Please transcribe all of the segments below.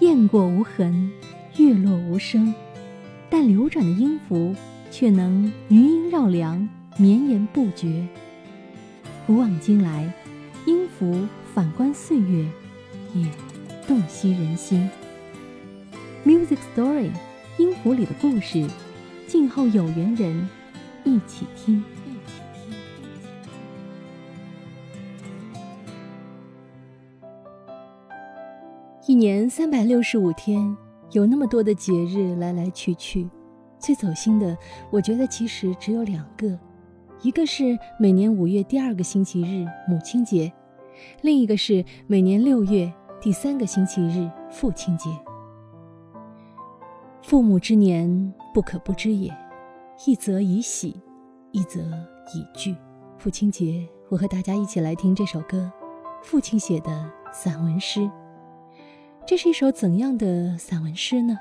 雁过无痕，月落无声，但流转的音符却能余音绕梁，绵延不绝。古往今来，音符反观岁月，也洞悉人心。Music Story，音符里的故事，静候有缘人一起听。一年三百六十五天，有那么多的节日来来去去，最走心的，我觉得其实只有两个，一个是每年五月第二个星期日母亲节，另一个是每年六月第三个星期日父亲节。父母之年，不可不知也，一则以喜，一则以惧。父亲节，我和大家一起来听这首歌，父亲写的散文诗。这是一首怎样的散文诗呢？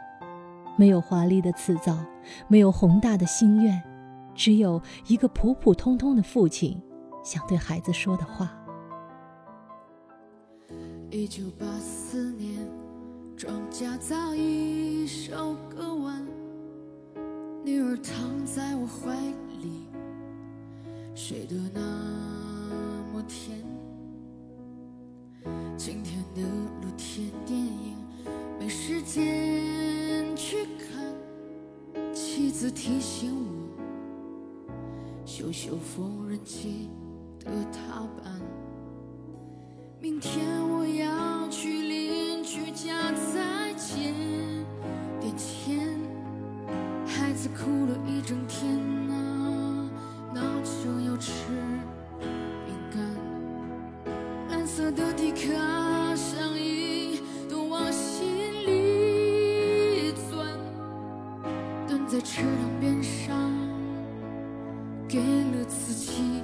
没有华丽的辞藻，没有宏大的心愿，只有一个普普通通的父亲想对孩子说的话。一九八四年，庄稼早已收割完，女儿躺在我怀里，睡得那么甜。今天的露天没时间去看，妻子提醒我修修缝纫机的踏板。明天我要去邻居家再见点钱，孩子哭了一池塘边上，给了自己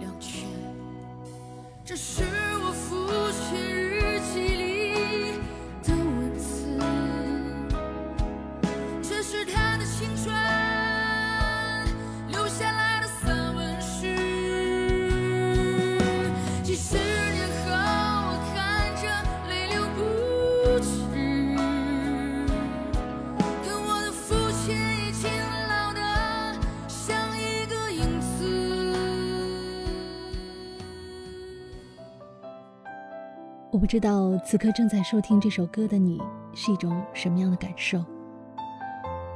两拳。这是我不知道此刻正在收听这首歌的你是一种什么样的感受。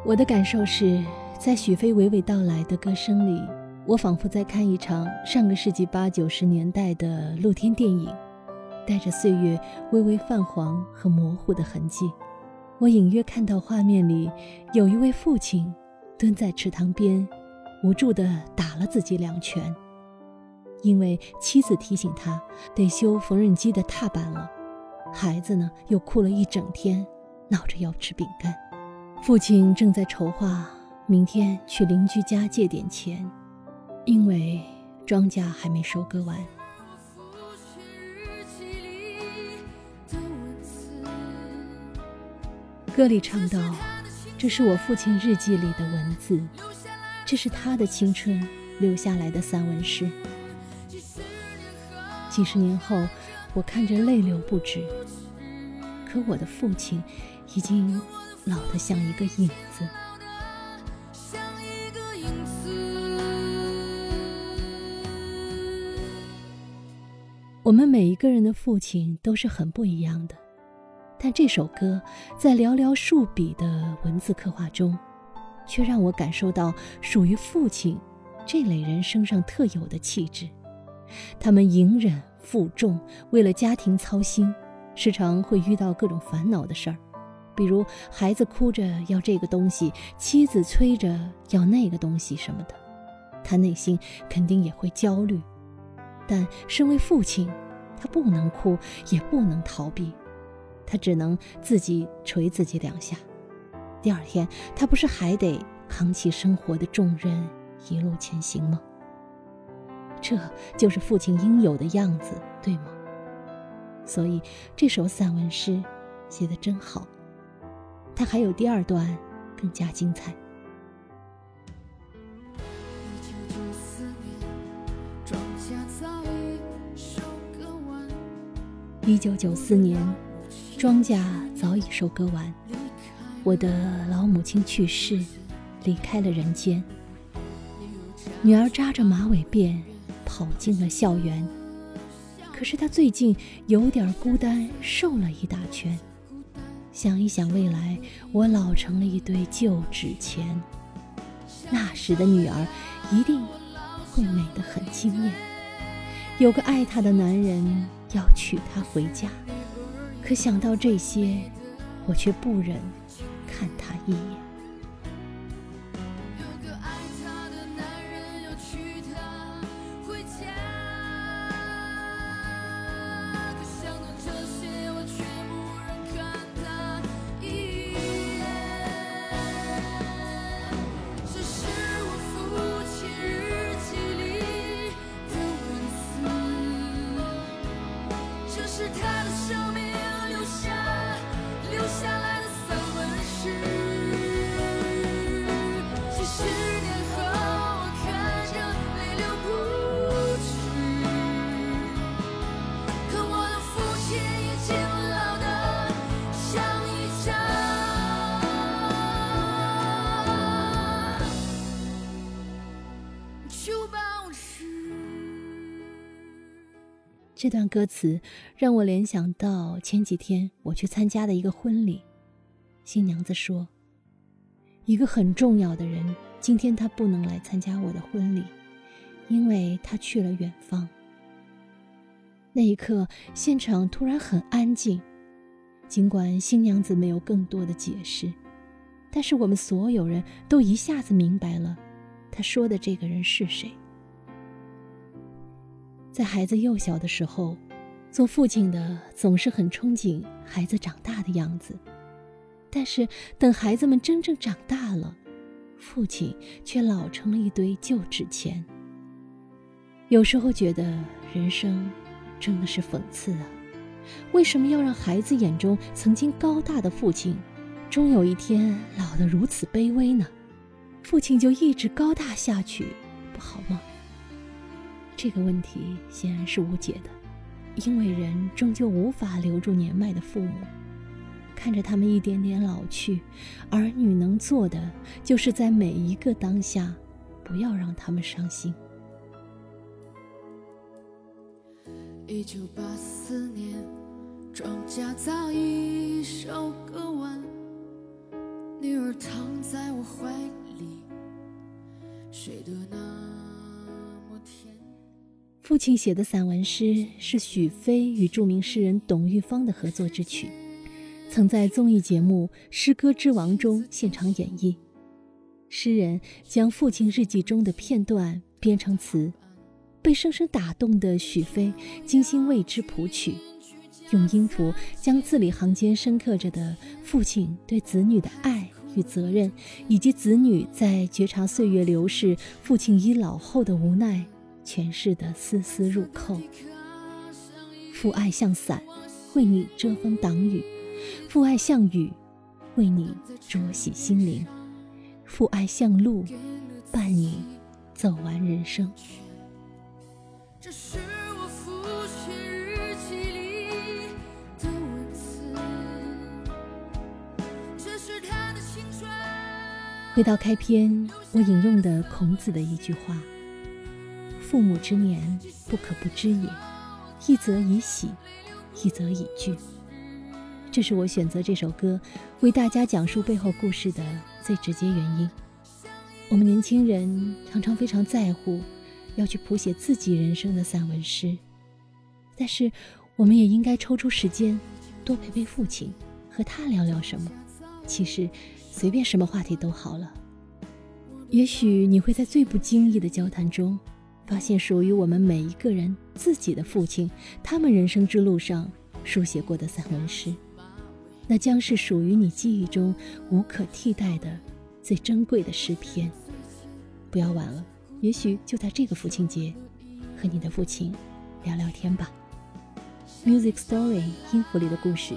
我的感受是在许飞娓娓道来的歌声里。我仿佛在看一场上个世纪八九十年代的露天电影，带着岁月微微泛黄和模糊的痕迹。我隐约看到画面里有一位父亲蹲在池塘边，无助地打了自己两拳，因为妻子提醒他得修缝纫机的踏板了。孩子呢，又哭了一整天，闹着要吃饼干。父亲正在筹划明天去邻居家借点钱。因为庄稼还没收割完。歌里唱道：“这是我父亲日记里的文字，这是他的青春留下来的散文诗。”几十年后，我看着泪流不止。可我的父亲已经老得像一个影子。我们每一个人的父亲都是很不一样的，但这首歌在寥寥数笔的文字刻画中，却让我感受到属于父亲这类人身上特有的气质。他们隐忍负重，为了家庭操心，时常会遇到各种烦恼的事儿，比如孩子哭着要这个东西，妻子催着要那个东西什么的，他内心肯定也会焦虑。但身为父亲，他不能哭，也不能逃避，他只能自己捶自己两下。第二天，他不是还得扛起生活的重任，一路前行吗？这就是父亲应有的样子，对吗？所以这首散文诗写得真好。他还有第二段，更加精彩。一九九四年，庄稼早已收割完，我的老母亲去世，离开了人间。女儿扎着马尾辫，跑进了校园。可是他最近有点孤单，瘦了一大圈。想一想未来，我老成了一堆旧纸钱。那时的女儿一定会美得很惊艳，有个爱她的男人要娶她回家。可想到这些，我却不忍看他一眼。这是他的生命留下留下来这段歌词让我联想到前几天我去参加的一个婚礼，新娘子说：“一个很重要的人，今天他不能来参加我的婚礼，因为他去了远方。”那一刻，现场突然很安静，尽管新娘子没有更多的解释，但是我们所有人都一下子明白了，她说的这个人是谁。在孩子幼小的时候，做父亲的总是很憧憬孩子长大的样子，但是等孩子们真正长大了，父亲却老成了一堆旧纸钱。有时候觉得人生真的是讽刺啊！为什么要让孩子眼中曾经高大的父亲，终有一天老得如此卑微呢？父亲就一直高大下去，不好吗？这个问题显然是无解的，因为人终究无法留住年迈的父母。看着他们一点点老去，儿女能做的就是在每一个当下，不要让他们伤心。一九八四年，庄稼早已收割完，女儿躺在我怀里，睡得那。父亲写的散文诗是许飞与著名诗人董玉芳的合作之曲，曾在综艺节目《诗歌之王》中现场演绎。诗人将父亲日记中的片段编成词，被深深打动的许飞精心为之谱曲，用音符将字里行间深刻着的父亲对子女的爱与责任，以及子女在觉察岁月流逝、父亲已老后的无奈。诠释的丝丝入扣。父爱像伞，为你遮风挡雨；父爱像雨，为你濯洗心灵；父爱像路，伴你走完人生。这是我父亲日记里的文字，这是他的青春。回到开篇，我引用的孔子的一句话。父母之年，不可不知也。一则以喜，一则以惧。这是我选择这首歌为大家讲述背后故事的最直接原因。我们年轻人常常非常在乎要去谱写自己人生的散文诗，但是我们也应该抽出时间多陪陪父亲，和他聊聊什么。其实，随便什么话题都好了。也许你会在最不经意的交谈中。发现属于我们每一个人自己的父亲，他们人生之路上书写过的散文诗，那将是属于你记忆中无可替代的最珍贵的诗篇。不要晚了，也许就在这个父亲节，和你的父亲聊聊天吧。Music Story 音符里的故事，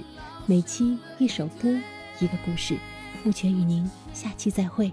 每期一首歌，一个故事。目前与您下期再会。